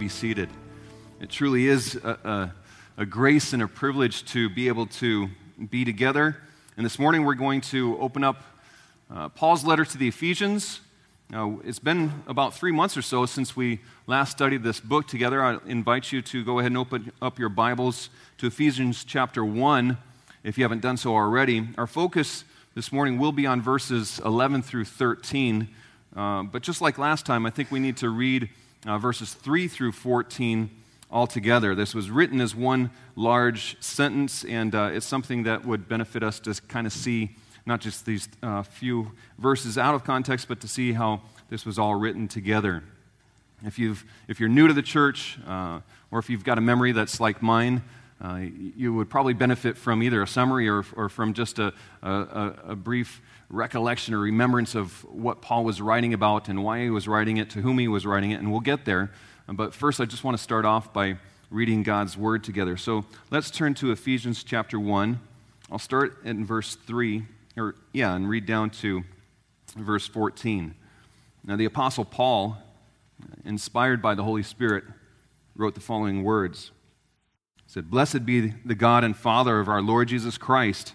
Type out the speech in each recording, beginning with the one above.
be seated. It truly is a, a, a, grace and a privilege to be able to be together. And this morning we're going to open up uh, Paul's letter to the Ephesians. Now, it's been about three months or so since we last studied this book together. I invite you to go ahead and open up your Bibles to Ephesians chapter 1 if you haven't done so already. Our focus this morning will be on verses 11 through 13. Uh, but just like last time, I think we need to read uh, verses 3 through 14 altogether. This was written as one large sentence, and uh, it's something that would benefit us to kind of see not just these uh, few verses out of context, but to see how this was all written together. If, you've, if you're new to the church, uh, or if you've got a memory that's like mine, uh, you would probably benefit from either a summary or, or from just a, a, a, brief recollection or remembrance of what Paul was writing about and why he was writing it, to whom he was writing it, and we'll get there. But first, I just want to start off by reading God's word together. So let's turn to Ephesians chapter 1. I'll start in verse 3, or yeah, and read down to verse 14. Now, the Apostle Paul, inspired by the Holy Spirit, wrote the following words He said, Blessed be the God and Father of our Lord Jesus Christ,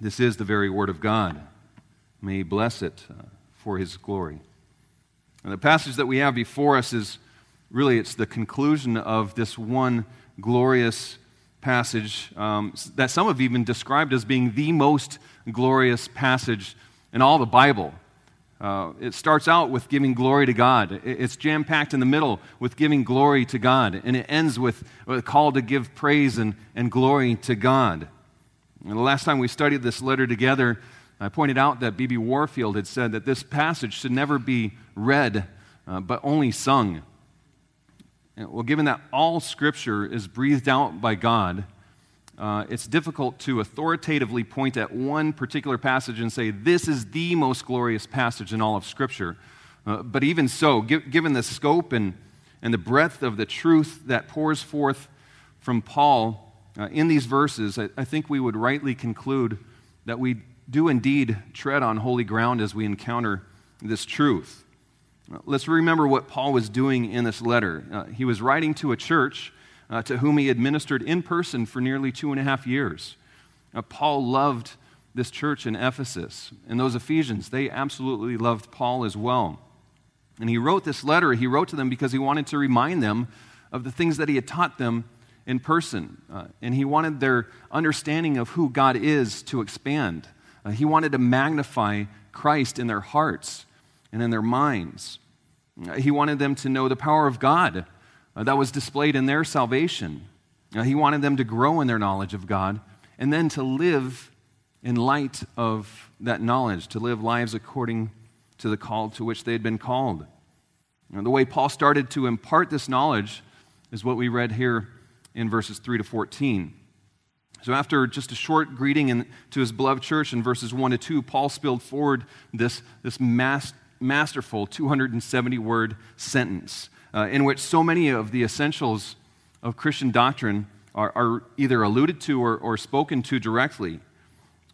This is the very word of God. May he bless it uh, for his glory. And the passage that we have before us is really it's the conclusion of this one glorious passage um, that some have even described as being the most glorious passage in all the Bible. Uh, it starts out with giving glory to God. It's jam packed in the middle with giving glory to God. And it ends with a call to give praise and, and glory to God. And the last time we studied this letter together, I pointed out that B.B. Warfield had said that this passage should never be read, uh, but only sung. Well, given that all Scripture is breathed out by God, uh, it's difficult to authoritatively point at one particular passage and say, this is the most glorious passage in all of Scripture. Uh, but even so, given the scope and, and the breadth of the truth that pours forth from Paul uh, in these verses, I, I think we would rightly conclude that we do indeed tread on holy ground as we encounter this truth. Uh, let's remember what Paul was doing in this letter. Uh, he was writing to a church uh, to whom he administered in person for nearly two and a half years. Uh, Paul loved this church in Ephesus, and those Ephesians, they absolutely loved Paul as well. And he wrote this letter, he wrote to them because he wanted to remind them of the things that he had taught them in person. Uh, and he wanted their understanding of who God is to expand. Uh, he wanted to magnify Christ in their hearts and in their minds. Uh, he wanted them to know the power of God uh, that was displayed in their salvation. Uh, he wanted them to grow in their knowledge of God and then to live in light of that knowledge, to live lives according to the call to which they had been called. the way Paul started to impart this knowledge is what we read here in verses 3 to 14. So, after just a short greeting in, to his beloved church in verses 1 to 2, Paul spilled forward this, this mas- masterful 270 word sentence uh, in which so many of the essentials of Christian doctrine are, are either alluded to or, or, spoken to directly.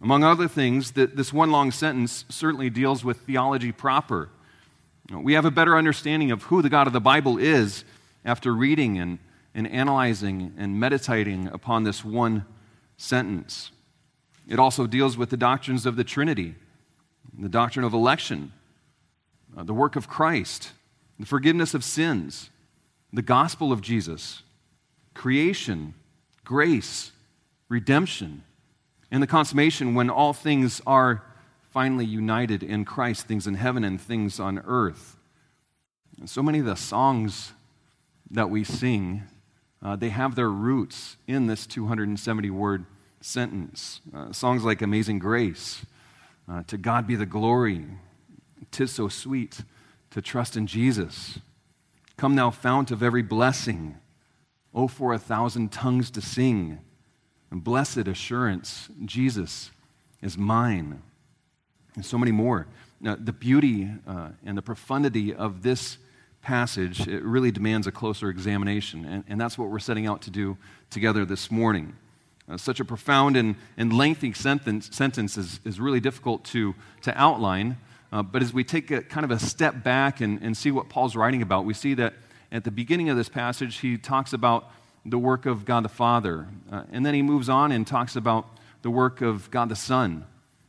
Among other things, that this one long sentence certainly deals with theology proper. We have a better understanding of who the God of the Bible is after reading and, and analyzing and meditating upon this one sentence. It also deals with the doctrines of the Trinity, the doctrine of election, uh, the work of Christ, the forgiveness of sins, the gospel of Jesus, creation, grace, redemption, and the consummation when all things are finally united in Christ, things in heaven and things on earth. And so many of the songs that we sing, uh, they have their roots in this 270 word sentence. Uh, songs like Amazing Grace, uh, To God Be the Glory, Tis So Sweet to Trust in Jesus. Come, thou fount of every blessing. Oh, for a thousand tongues to sing. And blessed assurance, Jesus is mine. And so many more. Now, the beauty uh, and the profundity of this passage it really demands a closer examination, and, and that's what we're setting out to do together this morning. Uh, such a profound and, and lengthy sentence, sentence is, is really difficult to, to outline, uh, but as we take a, kind of a step back and, and see what Paul's writing about, we see that at the beginning of this passage, he talks about the work of God the Father. Uh, and then he moves on and talks about the work of God the Son.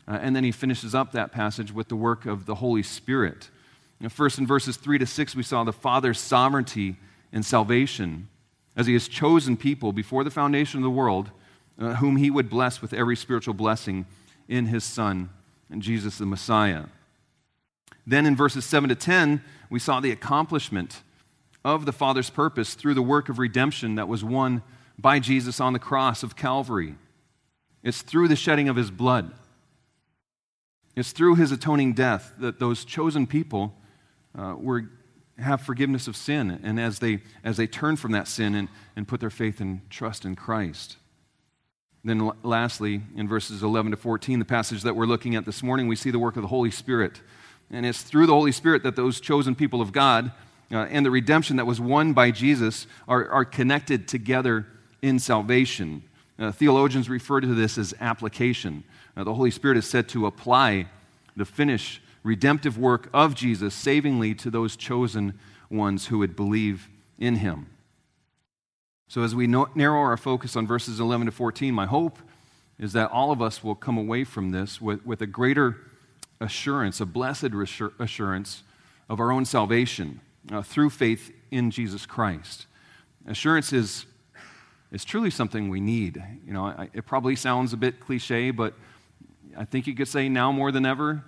Uh, and then he finishes up that passage with the work of the Holy Spirit. First, in verses 3 to 6, we saw the Father's sovereignty and salvation as he has chosen people before the foundation of the world, uh, whom he would bless with every spiritual blessing in his Son, and Jesus the Messiah. Then in verses 7 to 10, we saw the accomplishment of the Father's purpose through the work of redemption that was won by Jesus on the cross of Calvary. It's through the shedding of his blood. It's through his atoning death that those chosen people uh, were, have forgiveness of sin, and as they, as they turn from that sin and, and put their faith and trust in Christ. Then, lastly, in verses 11 to 14, the passage that we're looking at this morning, we see the work of the Holy Spirit and it's through the Holy Spirit that those chosen people of God uh, and the redemption that was won by Jesus are, are connected together in salvation. Uh, theologians refer to this as application. Uh, the Holy Spirit is said to apply the finished redemptive work of Jesus savingly to those chosen ones who would believe in him. So, as we narrow our focus on verses 11 to 14, my hope is that all of us will come away from this with, with a greater assurance, a blessed assurance of our own salvation uh, through faith in Jesus Christ. Assurance is, is truly something we need. You know, I, it probably sounds a bit cliche, but I think you could say now more than ever,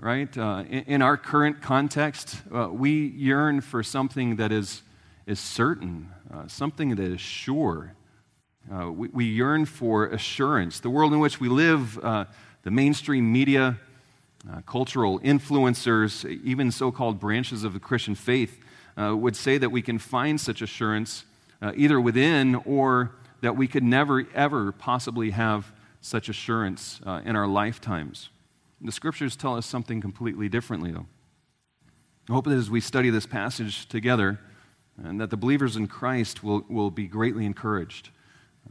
right? Uh, in, in, our current context, uh, we yearn for something that is, is certain, uh, something that is sure. Uh, we, we, yearn for assurance. The world in which we live, uh, the mainstream media, cultural influencers, even so called branches of the Christian faith, would say that we can find such assurance either within or that we could never, ever possibly have such assurance in our lifetimes. The scriptures tell us something completely differently, though. I hope that as we study this passage together, and that the believers in Christ will, will be greatly encouraged,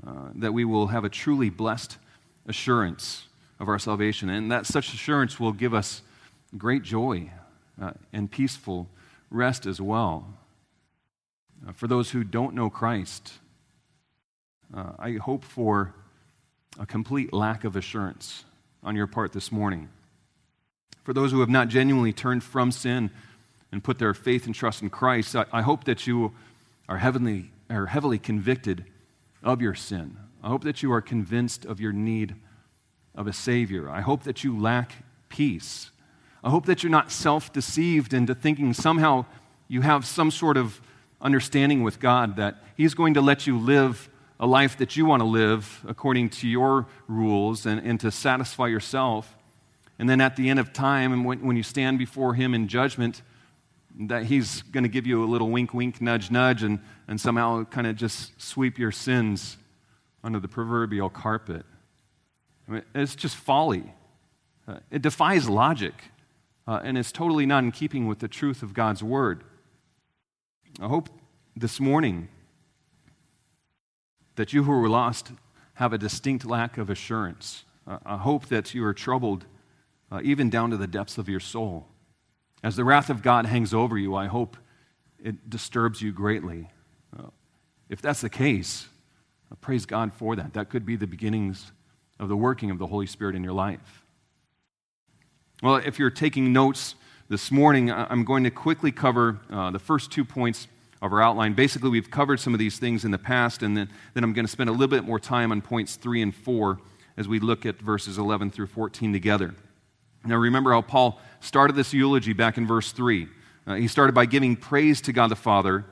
uh, that we will have a truly blessed assurance of our salvation. And that such assurance will give us great joy uh, and peaceful rest as well. Uh, for those who don't know Christ, uh, I hope for a complete lack of assurance on your part this morning. For those who have not genuinely turned from sin and put their faith and trust in Christ, I, I hope that you are heavenly, are heavily convicted of your sin. I hope that you are convinced of your need of a Savior. I hope that you lack peace. I hope that you're not self deceived into thinking somehow you have some sort of understanding with God that He's going to let you live a life that you want to live according to your rules and, and to satisfy yourself. And then at the end of time, and when, when you stand before Him in judgment, that He's going to give you a little wink, wink, nudge, nudge, and, and somehow kind of just sweep your sins under the proverbial carpet. I mean, it's just folly. Uh, it defies logic, uh, and it's totally not in keeping with the truth of God's word. I hope this morning that you who are lost have a distinct lack of assurance, I hope that you are troubled uh, even down to the depths of your soul. As the wrath of God hangs over you, I hope it disturbs you greatly. Uh, if that's the case, uh, praise God for that. That could be the beginnings of the working of the Holy Spirit in your life. Well, if you're taking notes this morning, I'm going to quickly cover uh, the first two points of our outline. Basically, we've covered some of these things in the past, and then, then I'm going to spend a little bit more time on points three and four as we look at verses 11 through 14 together. Now, remember how Paul started this eulogy back in verse 3. Uh, he started by giving praise to God the Father.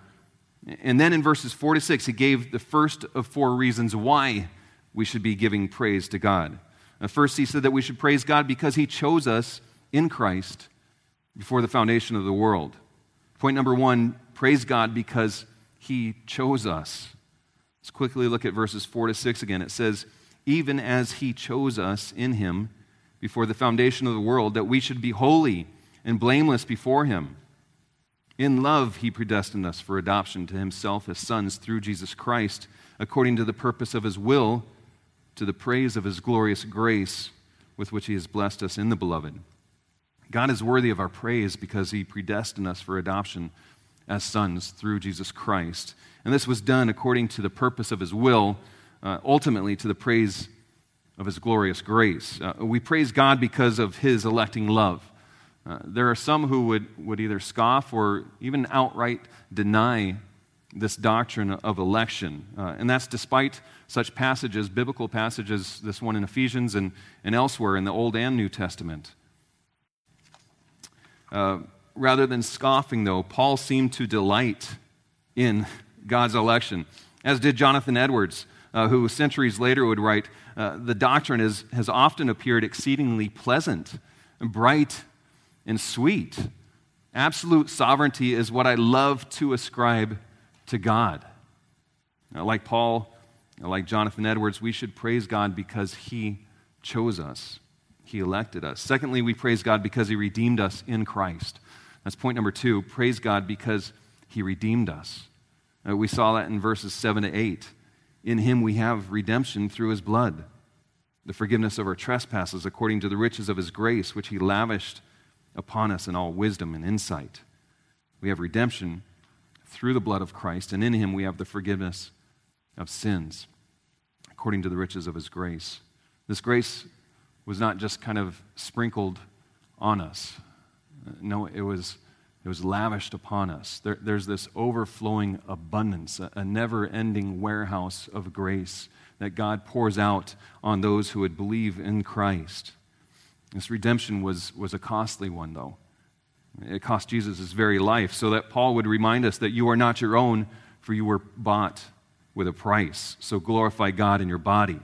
And then in verses 4 to 6, he gave the first of four reasons why we should be giving praise to God. Uh, first, he said that we should praise God because he chose us in Christ before the foundation of the world. Point number one praise God because he chose us. Let's quickly look at verses 4 to 6 again. It says, Even as he chose us in him before the foundation of the world, that we should be holy and blameless before him. In love, he predestined us for adoption to himself as sons through Jesus Christ, according to the purpose of his will, to the praise of his glorious grace with which he has blessed us in the beloved. God is worthy of our praise because he predestined us for adoption as sons through Jesus Christ. And this was done according to the purpose of his will, uh, ultimately to the praise of his glorious grace. Uh, we praise God because of his electing love. Uh, there are some who would, would either scoff or even outright deny this doctrine of election. Uh, and that's despite such passages, biblical passages, this one in Ephesians and, and elsewhere in the Old and New Testament. Uh, rather than scoffing, though, Paul seemed to delight in God's election, as did Jonathan Edwards, uh, who centuries later would write uh, The doctrine is, has often appeared exceedingly pleasant, and bright, and sweet. Absolute sovereignty is what I love to ascribe to God. Now, like Paul, like Jonathan Edwards, we should praise God because he chose us, he elected us. Secondly, we praise God because he redeemed us in Christ. That's point number two. Praise God because he redeemed us. Uh, we saw that in verses 7 to 8. In him we have redemption through his blood, the forgiveness of our trespasses according to the riches of his grace, which he lavished upon us in all wisdom and insight. We have redemption through the blood of Christ, and in him we have the forgiveness of sins according to the riches of his grace. This grace was not just kind of sprinkled on us. No, it was, it was lavished upon us. There, there's this overflowing abundance, a, a never ending warehouse of grace that God pours out on those who would believe in Christ. This redemption was, was a costly one, though. It cost Jesus his very life, so that Paul would remind us that you are not your own, for you were bought with a price. So glorify God in your body.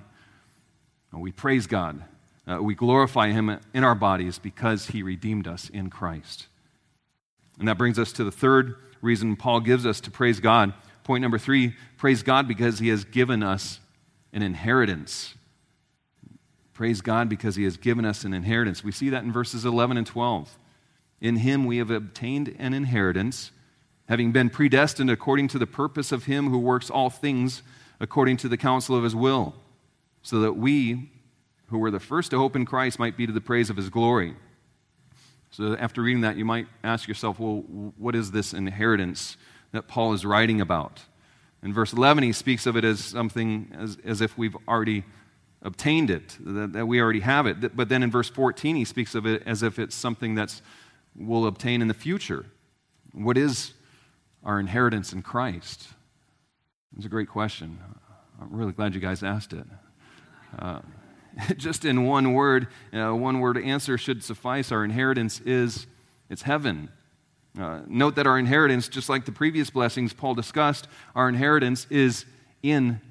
And we praise God uh, we glorify Him in our bodies because He redeemed us in Christ. And that brings us to the third reason Paul gives us to praise God. Point number three praise God because He has given us an inheritance. Praise God because He has given us an inheritance. We see that in verses 11 and 12. In Him we have obtained an inheritance, having been predestined according to the purpose of Him who works all things according to the counsel of His will, so that we who were the first to hope in Christ might be to the praise of his glory. So, after reading that, you might ask yourself, well, what is this inheritance that Paul is writing about? In verse 11, he speaks of it as something as, as if we've already obtained it, that, that, we already have it. But then in verse 14, he speaks of it as if it's something that's we'll obtain in the future. What is our inheritance in Christ? It's a great question. I'm really glad you guys asked it. Uh, just in one word, uh, one word answer should suffice. Our inheritance is it's heaven. Uh, note that our inheritance, just like the previous blessings Paul discussed, our inheritance is in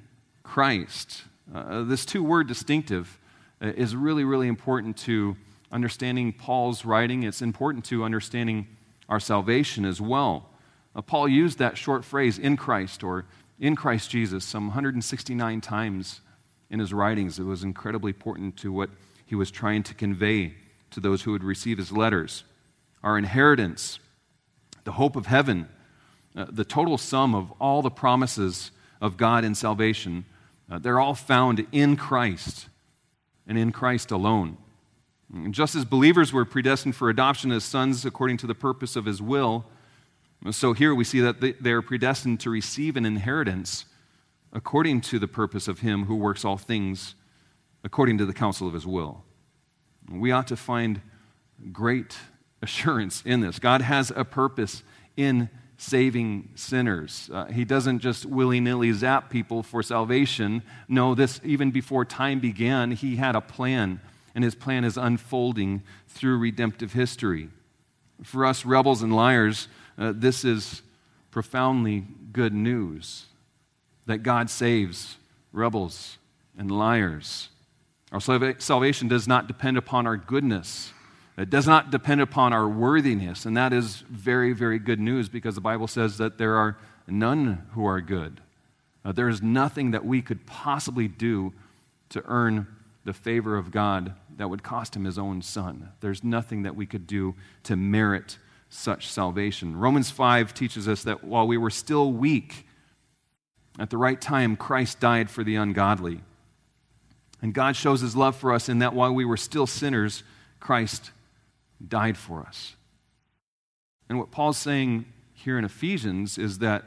Christ. Uh, this two word distinctive uh, is really, really important to understanding Paul's writing. It's important to understanding our salvation as well. Uh, Paul used that short phrase, in Christ, or in Christ Jesus, some 169 times in his writings. It was incredibly important to what he was trying to convey to those who would receive his letters. Our inheritance, the hope of heaven, uh, the total sum of all the promises of God in salvation Uh, they're all found in Christ and in Christ alone. And just as believers were predestined for adoption as sons according to the purpose of his will, so here we see that they are predestined to receive an inheritance according to the purpose of him who works all things according to the counsel of his will. We ought to find great assurance in this. God has a purpose in saving sinners. Uh, he doesn't just willy nilly zap people for salvation. No, this, even before time began, He had a plan, and His plan is unfolding through redemptive history. For us rebels and liars, uh, this is profoundly good news that God saves rebels and liars. Our salvation does not depend upon our goodness. It does not depend upon our worthiness, and that is very, very good news because the Bible says that there are none who are good. Uh, there is nothing that we could possibly do to earn the favor of God that would cost him his own son. There's nothing that we could do to merit such salvation. Romans 5 teaches us that while we were still weak, at the right time, Christ died for the ungodly. And God shows his love for us in that while we were still sinners, Christ died for us. And what Paul's saying here in Ephesians is that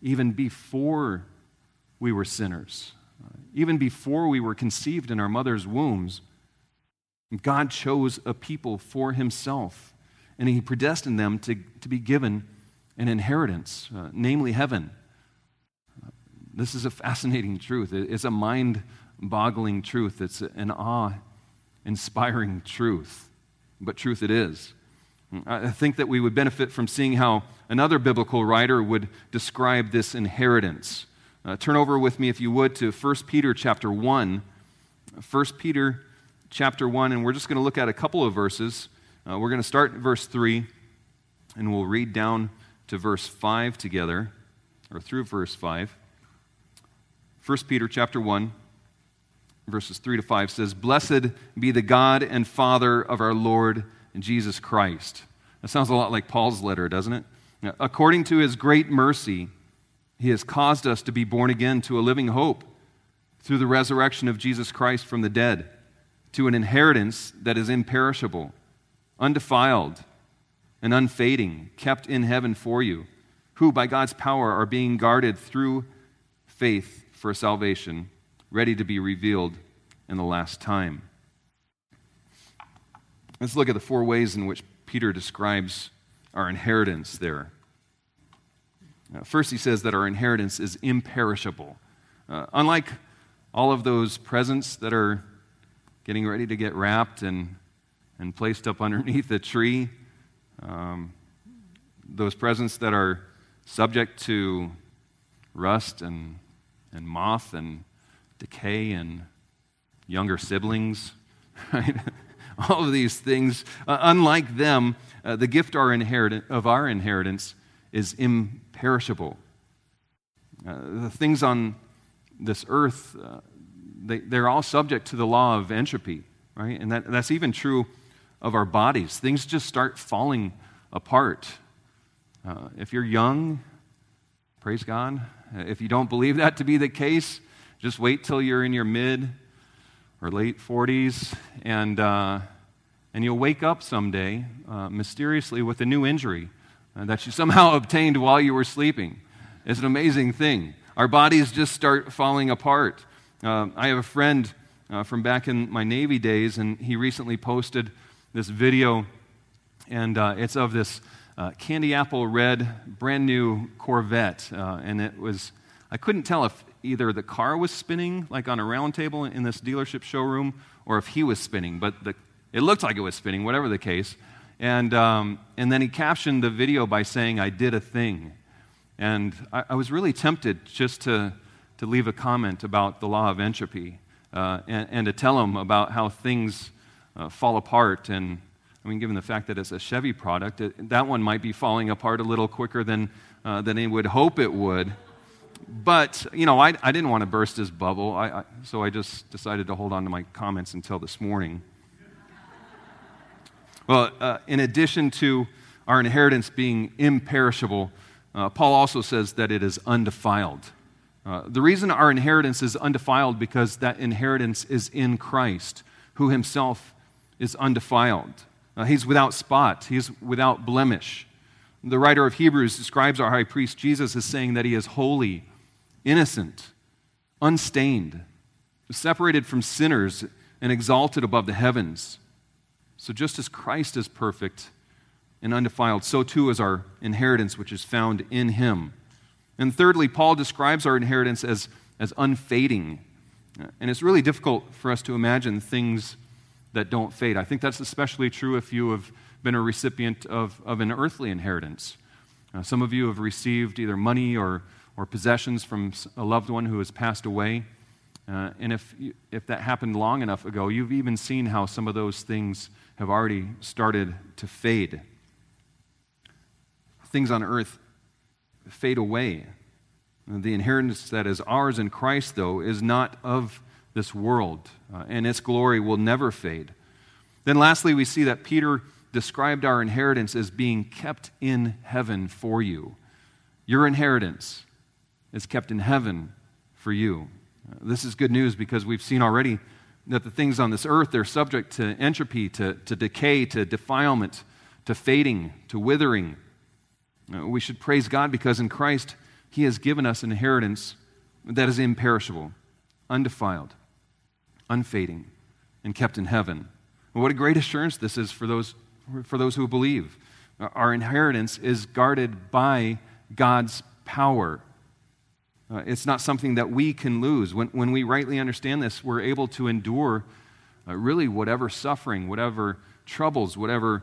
even before we were sinners, even before we were conceived in our mother's wombs, God chose a people for himself, and he predestined them to, to be given an inheritance, uh, namely heaven. This is a fascinating truth. It's a mind boggling truth. It's an awe inspiring truth, but truth it is. I think that we would benefit from seeing how another biblical writer would describe this inheritance. Uh, turn over with me, if you would, to 1 Peter chapter 1. 1 Peter chapter 1, and we're just going to look at a couple of verses. Uh, we're going to start verse 3, and we'll read down to verse 5 together, or through verse 5. 1 Peter chapter 1, verses 3 to 5 says, Blessed be the God and Father of our Lord Jesus Christ. That sounds a lot like Paul's letter, doesn't it? According to his great mercy, he has caused us to be born again to a living hope through the resurrection of Jesus Christ from the dead, to an inheritance that is imperishable, undefiled, and unfading, kept in heaven for you, who by God's power are being guarded through faith for salvation, ready to be revealed in the last time. Let's look at the four ways in which Peter describes our inheritance there. first, he says that our inheritance is imperishable. Uh, unlike all of those presents that are getting ready to get wrapped and, and placed up underneath the tree, um, those presents that are subject to rust and and moth and decay and younger siblings, right? All of these things, uh, unlike them, uh, the gift our of our inheritance is imperishable. Uh, the things on this earth, uh, they, they're all subject to the law of entropy, right? And that, that's even true of our bodies. Things just start falling apart. Uh, if you're young, praise God, if you don't believe that to be the case, just wait till you're in your mid or late 40s and, uh, and you'll wake up someday uh, mysteriously with a new injury uh, that you somehow obtained while you were sleeping. It's an amazing thing. Our bodies just start falling apart. Uh, I have a friend uh, from back in my Navy days, and he recently posted this video, and uh, it's of this uh, candy apple red, brand new Corvette. Uh, and it was, I couldn't tell if either the car was spinning, like on a round table in this dealership showroom, or if he was spinning. But the, it looked like it was spinning, whatever the case. And, um, and then he captioned the video by saying, I did a thing. And I, I was really tempted just to, to leave a comment about the law of entropy uh, and, and, to tell him about how things uh, fall apart and I mean, given the fact that it's a Chevy product, it, that one might be falling apart a little quicker than, uh, than he would hope it would. But, you know, I, I didn't want to burst his bubble, I, I, so I just decided to hold on to my comments until this morning. Well, uh, in addition to our inheritance being imperishable, uh, Paul also says that it is undefiled. Uh, the reason our inheritance is undefiled because that inheritance is in Christ, who himself is undefiled. Uh, he's without spot, he's without blemish. The writer of Hebrews describes our high priest Jesus as saying that he is holy, innocent, unstained, separated from sinners, and exalted above the heavens. So, just as Christ is perfect and undefiled, so too is our inheritance, which is found in him. And thirdly, Paul describes our inheritance as, as unfading. And it's really difficult for us to imagine things that don't fade. I think that's especially true if you have been a recipient of, of an earthly inheritance. Uh, some of you have received either money or, or possessions from a loved one who has passed away. Uh, and if, you, if that happened long enough ago, you've even seen how some of those things have already started to fade. Things on earth fade away. The inheritance that is ours in Christ, though, is not of this world, uh, and its glory will never fade. Then, lastly, we see that Peter described our inheritance as being kept in heaven for you. Your inheritance is kept in heaven for you. Uh, this is good news because we've seen already that the things on this earth they're subject to entropy, to, to decay, to defilement, to fading, to withering. Uh, we should praise God because in Christ He has given us an inheritance that is imperishable, undefiled, unfading, and kept in heaven. And what a great assurance this is for those for those who believe. Our inheritance is guarded by God's power. Uh, it's not something that we can lose. When, when we rightly understand this, we're able to endure uh, really whatever suffering, whatever troubles, whatever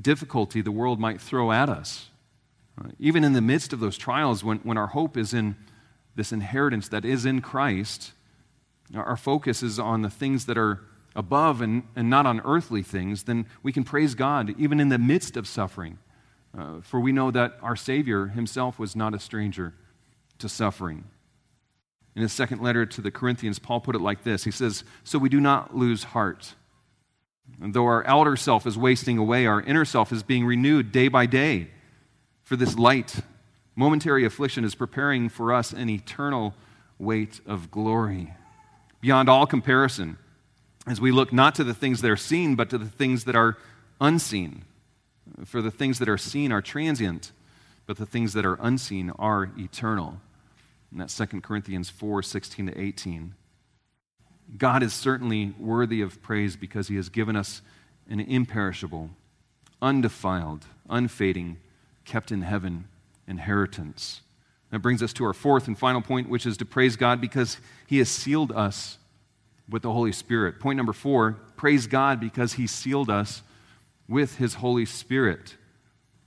difficulty the world might throw at us. Uh, even in the midst of those trials, when, when our hope is in this inheritance that is in Christ, our focus is on the things that are above and, and not on earthly things, then we can praise God even in the midst of suffering. Uh, for we know that our Savior himself was not a stranger to suffering. In his second letter to the Corinthians, Paul put it like this He says, So we do not lose heart. And though our outer self is wasting away, our inner self is being renewed day by day. For this light, momentary affliction is preparing for us an eternal weight of glory beyond all comparison as we look not to the things that are seen, but to the things that are unseen. For the things that are seen are transient, but the things that are unseen are eternal. And that's 2 Corinthians 4 16 to 18. God is certainly worthy of praise because he has given us an imperishable, undefiled, unfading, kept in heaven inheritance. That brings us to our fourth and final point, which is to praise God because he has sealed us with the Holy Spirit. Point number four praise God because He sealed us with His Holy Spirit.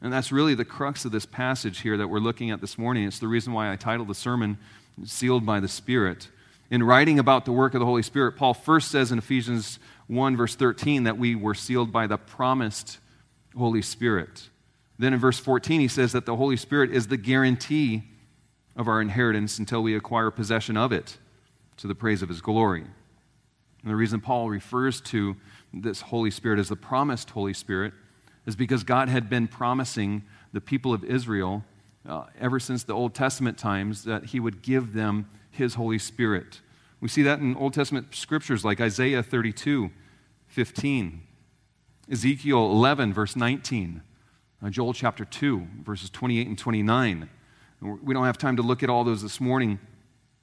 And that's really the crux of this passage here that we're looking at this morning. It's the reason why I titled the sermon Sealed by the Spirit. In writing about the work of the Holy Spirit, Paul first says in Ephesians 1, verse 13, that we were sealed by the promised Holy Spirit. Then in verse 14, he says that the Holy Spirit is the guarantee of our inheritance until we acquire possession of it to the praise of his glory. And the reason Paul refers to this Holy Spirit as the promised Holy Spirit is because God had been promising the people of Israel uh, ever since the Old Testament times that he would give them his Holy Spirit. We see that in Old Testament scriptures like Isaiah 32, 15, Ezekiel 11, verse 19, uh, Joel chapter 2, verses 28 and 29. We don't have time to look at all those this morning,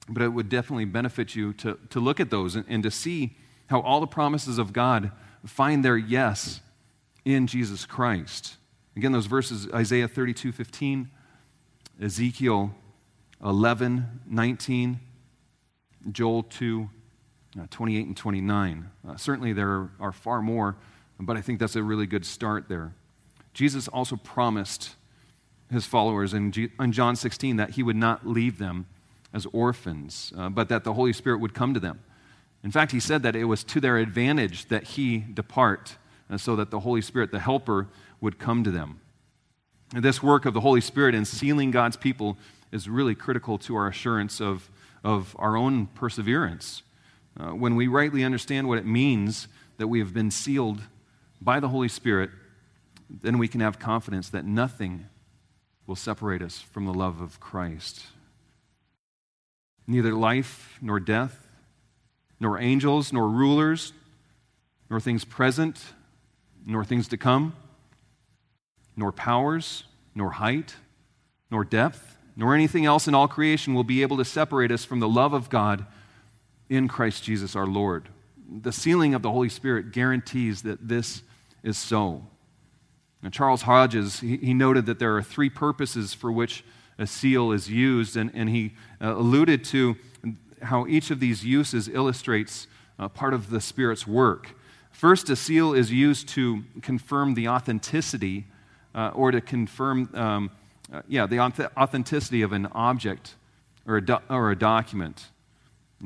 but it would definitely benefit you to, to look at those and, and to see how all the promises of God find their yes in Jesus Christ. Again, those verses Isaiah 32 15, Ezekiel 11 19, Joel 2 uh, 28 and 29. Uh, certainly, there are far more, but I think that's a really good start there. Jesus also promised his followers in, G- in John 16 that he would not leave them as orphans, uh, but that the Holy Spirit would come to them. In fact, he said that it was to their advantage that he depart, uh, so that the Holy Spirit, the Helper, would come to them. And this work of the Holy Spirit in sealing God's people is really critical to our assurance of, of our own perseverance. Uh, when we rightly understand what it means that we have been sealed by the Holy Spirit, then we can have confidence that nothing will separate us from the love of Christ. neither life nor death, nor angels, nor rulers, nor things present, nor things to come, nor powers, nor height, nor depth, nor anything else in all creation will be able to separate us from the love of God in Christ Jesus our Lord. The sealing of the Holy Spirit guarantees that this is so. Now, Charles Hodges, he, noted that there are three purposes for which a seal is used, and, and he uh, alluded to how each of these uses illustrates uh, part of the Spirit's work. First, a seal is used to confirm the authenticity uh, or to confirm, um, uh, yeah, the authenticity of an object or a, do- or a document.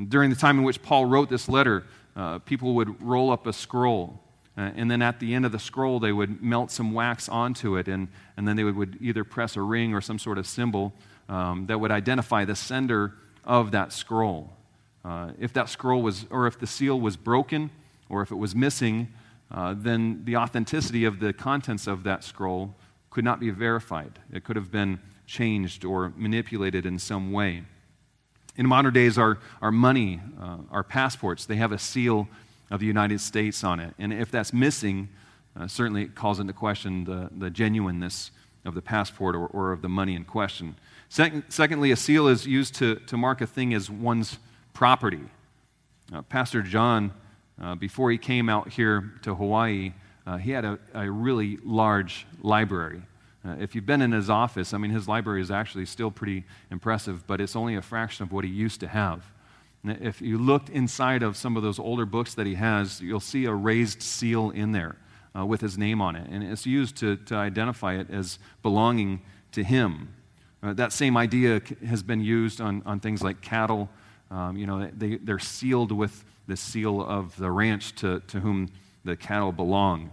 During the time in which Paul wrote this letter, uh, people would roll up a scroll uh, and then at the end of the scroll, they would melt some wax onto it, and, and then they would, would either press a ring or some sort of symbol um, that would identify the sender of that scroll. Uh, if that scroll was, or if the seal was broken, or if it was missing, uh, then the authenticity of the contents of that scroll could not be verified. It could have been changed or manipulated in some way. In modern days, our, our money, uh, our passports, they have a seal of the United States on it. And if that's missing, uh, certainly it calls into question the, the genuineness of the passport or, or of the money in question. Second, secondly, a seal is used to, to mark a thing as one's property. Uh, Pastor John, uh, before he came out here to Hawaii, uh, he had a, a, really large library. Uh, if you've been in his office, I mean, his library is actually still pretty impressive, but it's only a fraction of what he used to have. If you looked inside of some of those older books that he has, you'll see a raised seal in there uh, with his name on it. And it's used to, to identify it as belonging to him. Uh, that same idea has been used on, on things like cattle. Um, you know, they, they're sealed with the seal of the ranch to, to whom the cattle belong.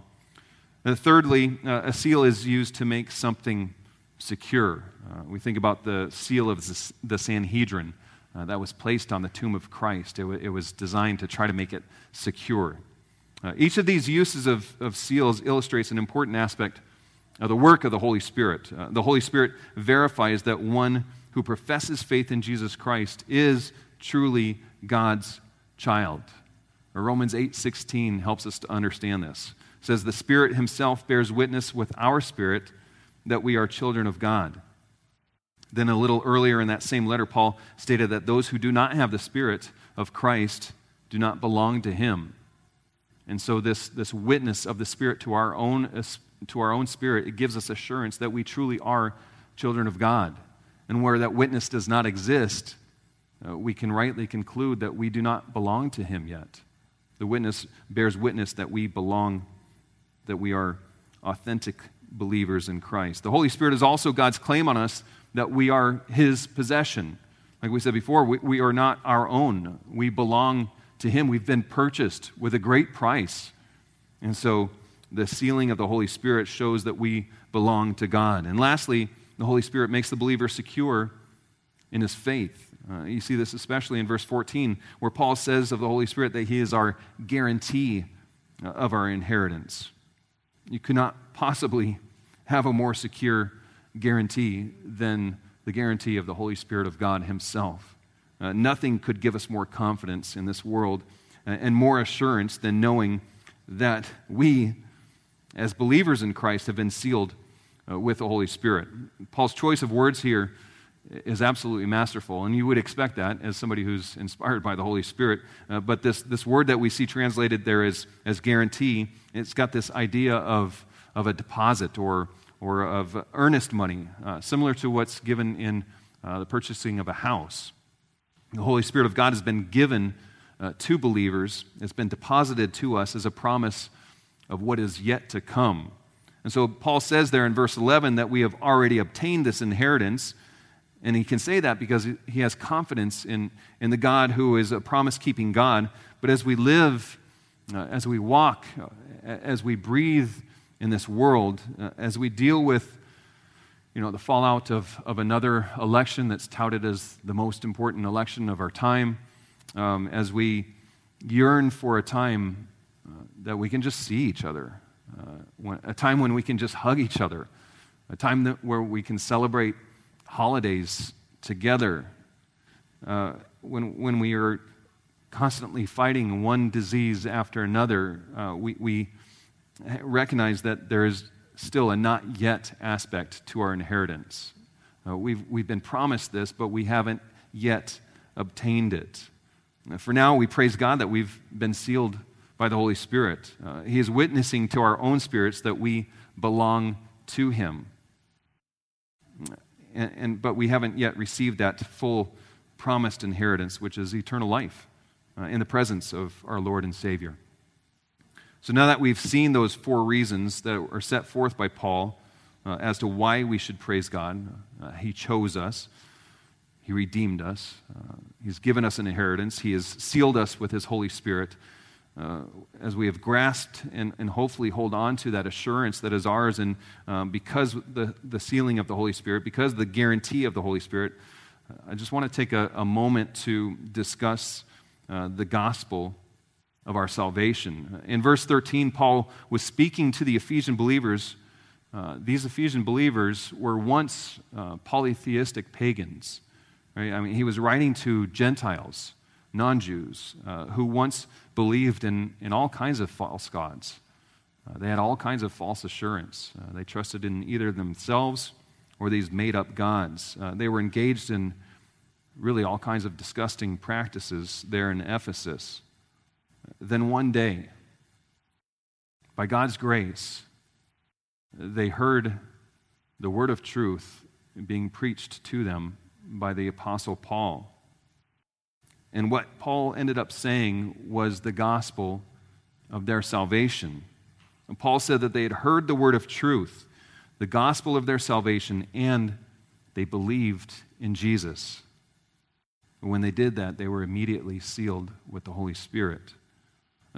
And thirdly, uh, a seal is used to make something secure. Uh, we think about the seal of the Sanhedrin uh, that was placed on the tomb of Christ. It, w- it was designed to try to make it secure. Uh, each of these uses of, of seals illustrates an important aspect of the work of the Holy Spirit. Uh, the Holy Spirit verifies that one who professes faith in Jesus Christ is truly God's child. Romans 8:16 helps us to understand this. It says the Spirit himself bears witness with our spirit that we are children of God. Then, a little earlier in that same letter, Paul stated that those who do not have the Spirit of Christ do not belong to him. And so, this, this witness of the Spirit to our, own, to our own spirit, it gives us assurance that we truly are children of God. And where that witness does not exist, uh, we can rightly conclude that we do not belong to him yet. The witness bears witness that we belong, that we are authentic believers in Christ. The Holy Spirit is also God's claim on us that we are his possession. Like we said before, we, we are not our own. We belong to him. We've been purchased with a great price. And so the sealing of the Holy Spirit shows that we belong to God. And lastly, the Holy Spirit makes the believer secure in his faith. Uh, you see this especially in verse 14, where Paul says of the Holy Spirit that he is our guarantee uh, of our inheritance. You could not possibly have a more secure guarantee than the guarantee of the Holy Spirit of God Himself. Uh, nothing could give us more confidence in this world uh, and more assurance than knowing that we, as believers in Christ, have been sealed uh, with the Holy Spirit. Paul's choice of words here is absolutely masterful, and you would expect that as somebody who's inspired by the Holy Spirit. Uh, but this, this word that we see translated there as, as guarantee, it's got this idea of, of a deposit or or of earnest money, uh, similar to what's given in uh, the purchasing of a house. The Holy Spirit of God has been given uh, to believers, it's been deposited to us as a promise of what is yet to come. And so Paul says there in verse 11 that we have already obtained this inheritance. And he can say that because he has confidence in, in the God who is a promise keeping God. But as we live, uh, as we walk, uh, as we breathe in this world uh, as we deal with you know, the fallout of, of another election that's touted as the most important election of our time, um, as we yearn for a time uh, that we can just see each other, uh, when, a time when we can just hug each other, a time that, where we can celebrate holidays together. Uh, when, when we are constantly fighting one disease after another, uh, we, we recognize that there is still a not yet aspect to our inheritance. Uh, we've, we've been promised this, but we haven't yet obtained it. Uh, for now, we praise God that we've been sealed by the Holy Spirit. Uh, he is witnessing to our own spirits that we belong to Him. And, and, but we haven't yet received that full promised inheritance, which is eternal life uh, in the presence of our Lord and Savior. So now that we've seen those four reasons that are set forth by Paul uh, as to why we should praise God, uh, He chose us, He redeemed us, uh, He's given us an inheritance, He has sealed us with His Holy Spirit. Uh, as we have grasped and, and, hopefully hold on to that assurance that is ours, and um, because the, the sealing of the Holy Spirit, because the guarantee of the Holy Spirit, I just want to take a, a moment to discuss uh, the gospel of our salvation. In verse 13, Paul was speaking to the Ephesian believers. Uh, these Ephesian believers were once uh, polytheistic pagans. Right? I mean, he was writing to Gentiles, non Jews, uh, who once believed in, in all kinds of false gods. Uh, they had all kinds of false assurance. Uh, they trusted in either themselves or these made up gods. they were engaged in really all kinds of disgusting practices there in Ephesus. Then one day, by God's grace, they heard the word of truth being preached to them by the Apostle Paul. And what Paul ended up saying was the gospel of their salvation. And Paul said that they had heard the word of truth, the gospel of their salvation, and they believed in Jesus. And When they did that, they were immediately sealed with the Holy Spirit.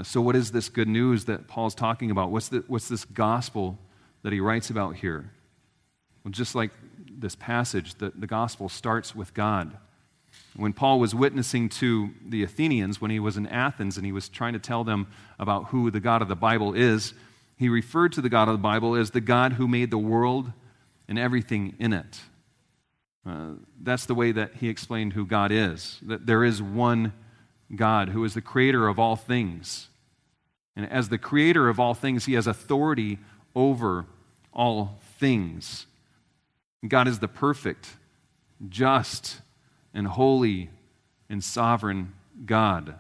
So, what is this good news that Paul's talking about? What's, the, what's this gospel that he writes about here? Well, just like this passage, the, the gospel starts with God. When Paul was witnessing to the Athenians, when he was in Athens and he was trying to tell them about who the God of the Bible is, he referred to the God of the Bible as the God who made the world and everything in it. Uh, that's the way that he explained who God is that there is one God who is the creator of all things. And as the creator of all things, he has authority over all things. God is the perfect, just, and holy and sovereign God.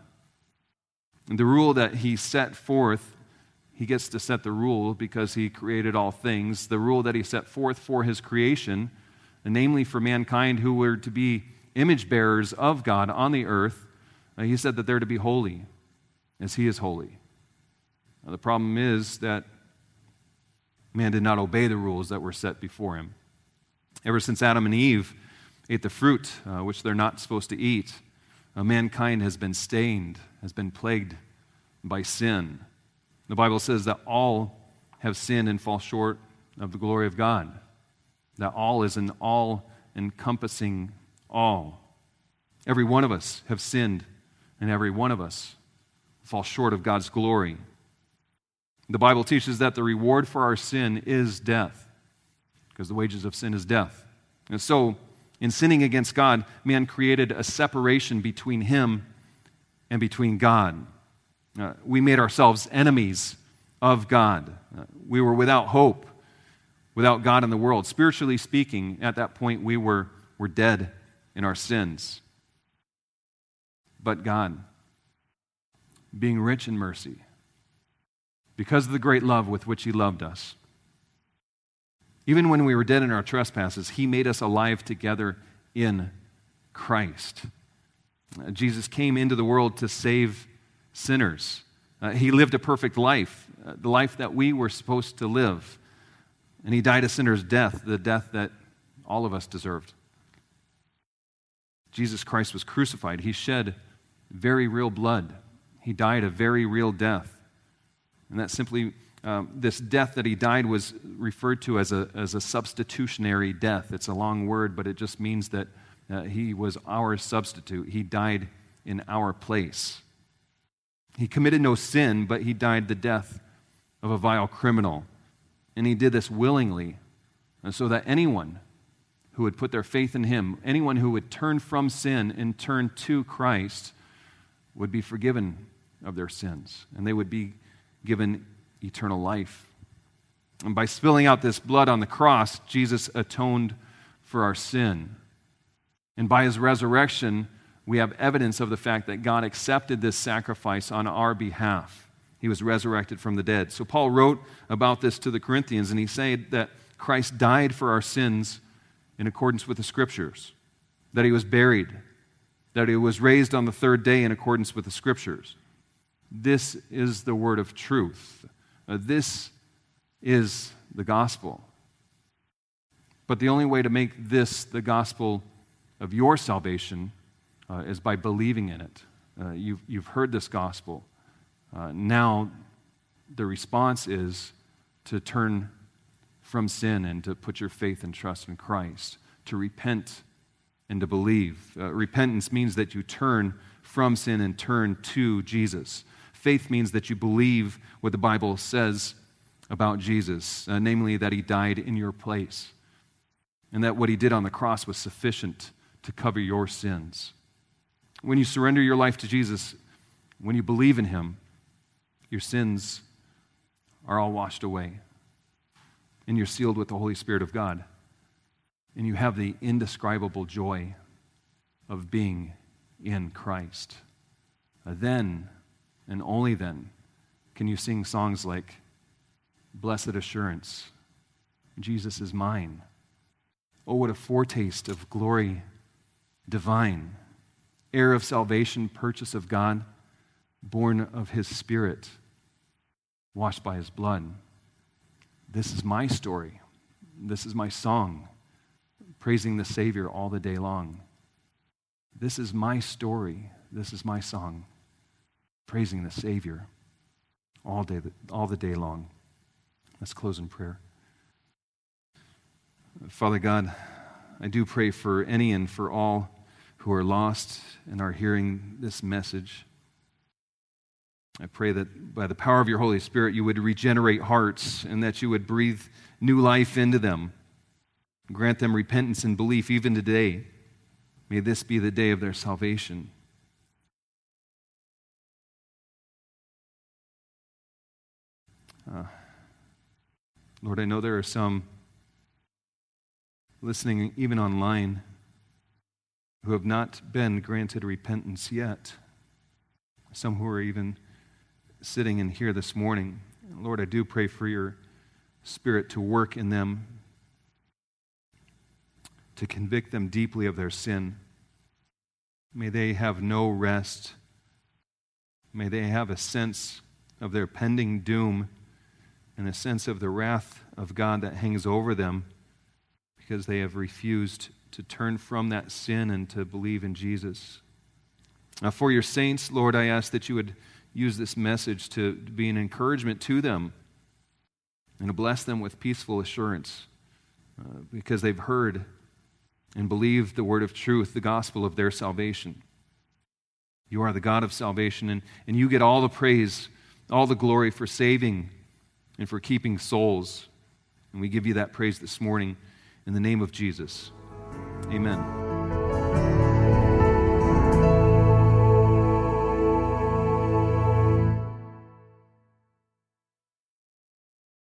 And the rule that he set forth, he gets to set the rule because he created all things. The rule that he set forth for his creation namely for mankind who were to be image bearers of God on the earth. He said that they're to be holy as he is holy. Now, the problem is that man did not obey the rules that were set before him. Ever since Adam and Eve ate the fruit uh, which they're not supposed to eat, uh, mankind has been stained, has been plagued by sin. The Bible says that all have sinned and fall short of the glory of God. That all is an all encompassing all. Every one of us have sinned, and every one of us fall short of God's glory. The Bible teaches that the reward for our sin is death, because the wages of sin is death. And so, in sinning against God, man created a separation between him and between God. Uh, we made ourselves enemies of God. Uh, we were without hope without God in the world. Spiritually speaking, at that point, we were, were dead in our sins. But God, being rich in mercy, because of the great love with which He loved us, even when we were dead in our trespasses, He made us alive together in Christ. Uh, Jesus came into the world to save sinners. Uh, he lived a perfect life, uh, the life that we were supposed to live. And he died a sinner's death, the death that all of us deserved. Jesus Christ was crucified. He shed very real blood. He died a very real death. And that simply, um, this death that he died was referred to as a, as a substitutionary death. It's a long word, but it just means that uh, he was our substitute. He died in our place. He committed no sin, but he died the death of a vile criminal. And he did this willingly, so that anyone who would put their faith in him, anyone who would turn from sin and turn to Christ, would be forgiven of their sins, and they would be given eternal life. And by spilling out this blood on the cross, Jesus atoned for our sin. And by his resurrection, we have evidence of the fact that God accepted this sacrifice on our behalf. He was resurrected from the dead. So Paul wrote about this to the Corinthians, and he said that Christ died for our sins in accordance with the scriptures, that he was buried, that he was raised on the third day in accordance with the scriptures. This is the word of truth. Uh, this is the gospel. But the only way to make this the gospel of your salvation uh, is by believing in it. Uh, you've, you've heard this gospel. Uh, now, the response is to turn from sin and to put your faith and trust in Christ, to repent and to believe. Uh, repentance means that you turn from sin and turn to Jesus. Faith means that you believe what the Bible says about Jesus, uh, namely that he died in your place and that what he did on the cross was sufficient to cover your sins. When you surrender your life to Jesus, when you believe in him, your sins are all washed away and you're sealed with the Holy Spirit of God. And you have the indescribable joy of being in Christ. Then, and only then, can you sing songs like Blessed Assurance, Jesus is mine. Oh, what a foretaste of glory divine, heir of salvation, purchase of God, born of his Spirit, washed by his blood. This is my story. This is my song, praising the Savior all the day long. This is my story. This is my song, praising the Savior all, day, all the day long. Let's close in prayer. Father God, I do pray for any and for all who are lost and are hearing this message. I pray that by the power of your Holy Spirit, you would regenerate hearts and that you would breathe new life into them. Grant them repentance and belief even today. May this be the day of their salvation. Uh, Lord, I know there are some listening, even online, who have not been granted repentance yet. Some who are even sitting in here this morning. Lord, I do pray for your Spirit to work in them, to convict them deeply of their sin. May they have no rest. May they have a sense of their pending doom and a sense of the wrath of God that hangs over them because they have refused to turn from that sin and to believe in Jesus. Now, for your saints, Lord, I ask that you would use this message to be an encouragement to them and to bless them with peaceful assurance uh, because they've heard and believe the word of truth, the gospel of their salvation. You are the God of salvation, and, and you get all the praise, all the glory for saving and for keeping souls. And we give you that praise this morning in the name of Jesus. Amen.